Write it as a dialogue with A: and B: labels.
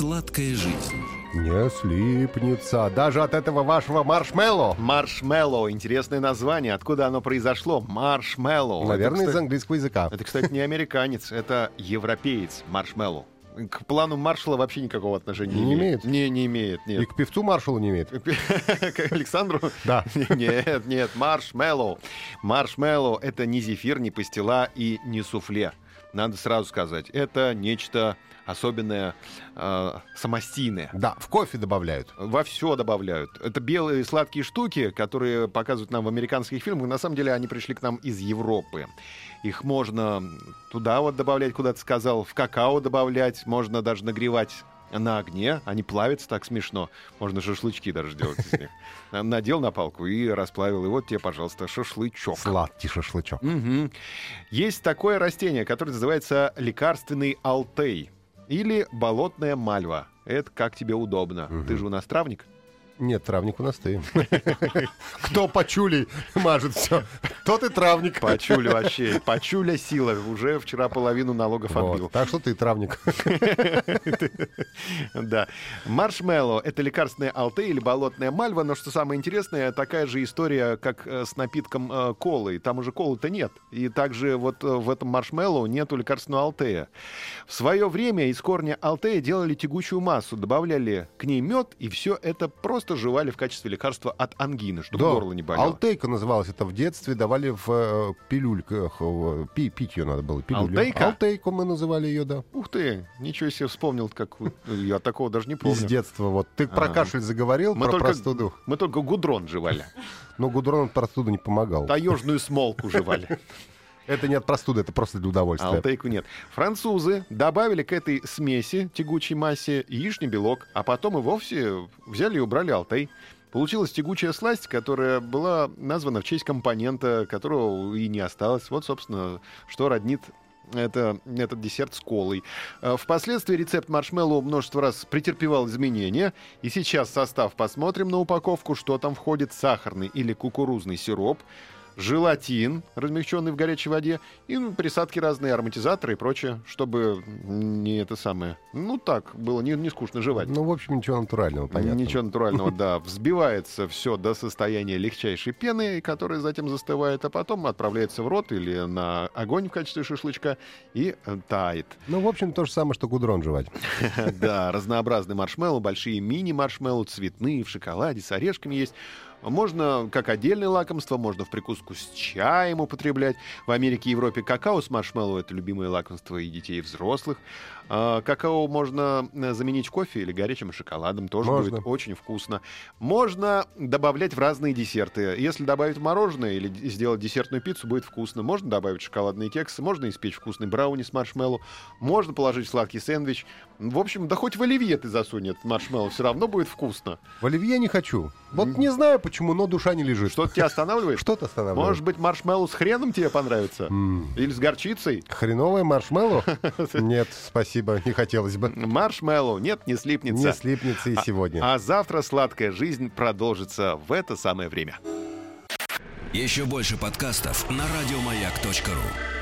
A: Сладкая жизнь.
B: Не слипнется. Даже от этого вашего маршмеллоу.
C: Маршмеллоу. Интересное название. Откуда оно произошло? Маршмеллоу.
B: Наверное,
C: это,
B: из английского языка.
C: Это, кстати, не американец, это европеец. Маршмеллоу. К плану Маршалла вообще никакого отношения не,
B: Не
C: имеет. Не, не имеет,
B: И
C: нет.
B: к певцу Маршалу не имеет.
C: К Александру?
B: Да.
C: Нет, нет, маршмеллоу. Маршмеллоу — это не зефир, не пастила и не суфле. Надо сразу сказать, это нечто особенное, э, самостийное.
B: Да, в кофе добавляют.
C: Во все добавляют. Это белые сладкие штуки, которые показывают нам в американских фильмах. На самом деле они пришли к нам из Европы. Их можно туда вот добавлять, куда ты сказал, в какао добавлять, можно даже нагревать на огне, они плавятся так смешно. Можно шашлычки даже делать из них. Надел на палку и расплавил. И вот тебе, пожалуйста, шашлычок.
B: Сладкий шашлычок.
C: Мгм. Есть такое растение, которое называется лекарственный алтей или болотная мальва. Это как тебе удобно. Ты же у нас травник.
B: Нет, травник у нас ты. Кто пачулей мажет все, тот и травник.
C: Пачули вообще. Пачули сила. Уже вчера половину налогов отбил.
B: Так что ты травник.
C: Да. Маршмеллоу — это лекарственный алтей или болотная мальва, но что самое интересное, такая же история, как э, с напитком э, колы. Там уже колы-то нет. И также вот э, в этом маршмеллоу нету лекарственного алтея. В свое время из корня алтея делали тягучую массу, добавляли к ней мед, и все это просто жевали в качестве лекарства от ангины, чтобы
B: Да,
C: горло не болело.
B: Алтейка называлась это в детстве, давали в э, пилюльках. э, пи- пить ее надо было. пилюлю.
C: Алтейка?
B: Алтейку мы называли ее, да.
C: Ух ты, ничего себе вспомнил, как я такого даже не помню.
B: Из детства. Вот ты про кашель заговорил, про простуду.
C: Мы только гудрон жевали,
B: Но гудрон от простуды не помогал.
C: таежную смолку жевали.
B: Это не от простуды, это просто для удовольствия.
C: Алтейку нет. Французы добавили к этой смеси, тягучей массе, яичный белок, а потом и вовсе взяли и убрали алтей. Получилась тягучая сласть, которая была названа в честь компонента, которого и не осталось. Вот, собственно, что роднит это, этот десерт с колой. Э, Впоследствии рецепт маршмеллоу множество раз претерпевал изменения. И сейчас состав посмотрим на упаковку, что там входит сахарный или кукурузный сироп, желатин, размягченный в горячей воде, и ну, присадки разные, ароматизаторы и прочее, чтобы не это самое. Ну так, было не, не скучно жевать.
B: Ну, в общем, ничего натурального, понятно.
C: Ничего натурального, да. Взбивается все до состояния легчайшей пены, которая затем застывает, а потом отправляется в рот или на огонь в качестве шашлычка и э, тает.
B: Ну, в общем, то же самое, что гудрон жевать.
C: Да, разнообразные маршмеллоу, большие мини-маршмеллоу, цветные, в шоколаде, с орешками есть. Можно как отдельное лакомство, можно в прикуску с чаем употреблять. В Америке и Европе какао с маршмеллоу — это любимое лакомство и детей, и взрослых. А, какао можно э, заменить кофе или горячим шоколадом, тоже
B: Можно.
C: будет очень вкусно. Можно добавлять в разные десерты. Если добавить мороженое или сделать десертную пиццу, будет вкусно. Можно добавить шоколадные кексы, можно испечь вкусный брауни с маршмеллоу, можно положить сладкий сэндвич. В общем, да хоть в оливье ты засунь этот маршмеллоу, все равно будет вкусно.
B: В оливье не хочу. Вот не знаю почему, но душа не лежит.
C: Что-то тебя останавливает?
B: Что-то останавливает.
C: Может быть, маршмеллоу с хреном тебе понравится? Или с горчицей?
B: Хреновое маршмеллоу? Нет, спасибо, не хотелось бы.
C: Маршмеллоу, нет, не слипнется.
B: Не слипнется и сегодня.
C: А завтра сладкая жизнь продолжится в это самое время.
A: Еще больше подкастов на радиомаяк.ру.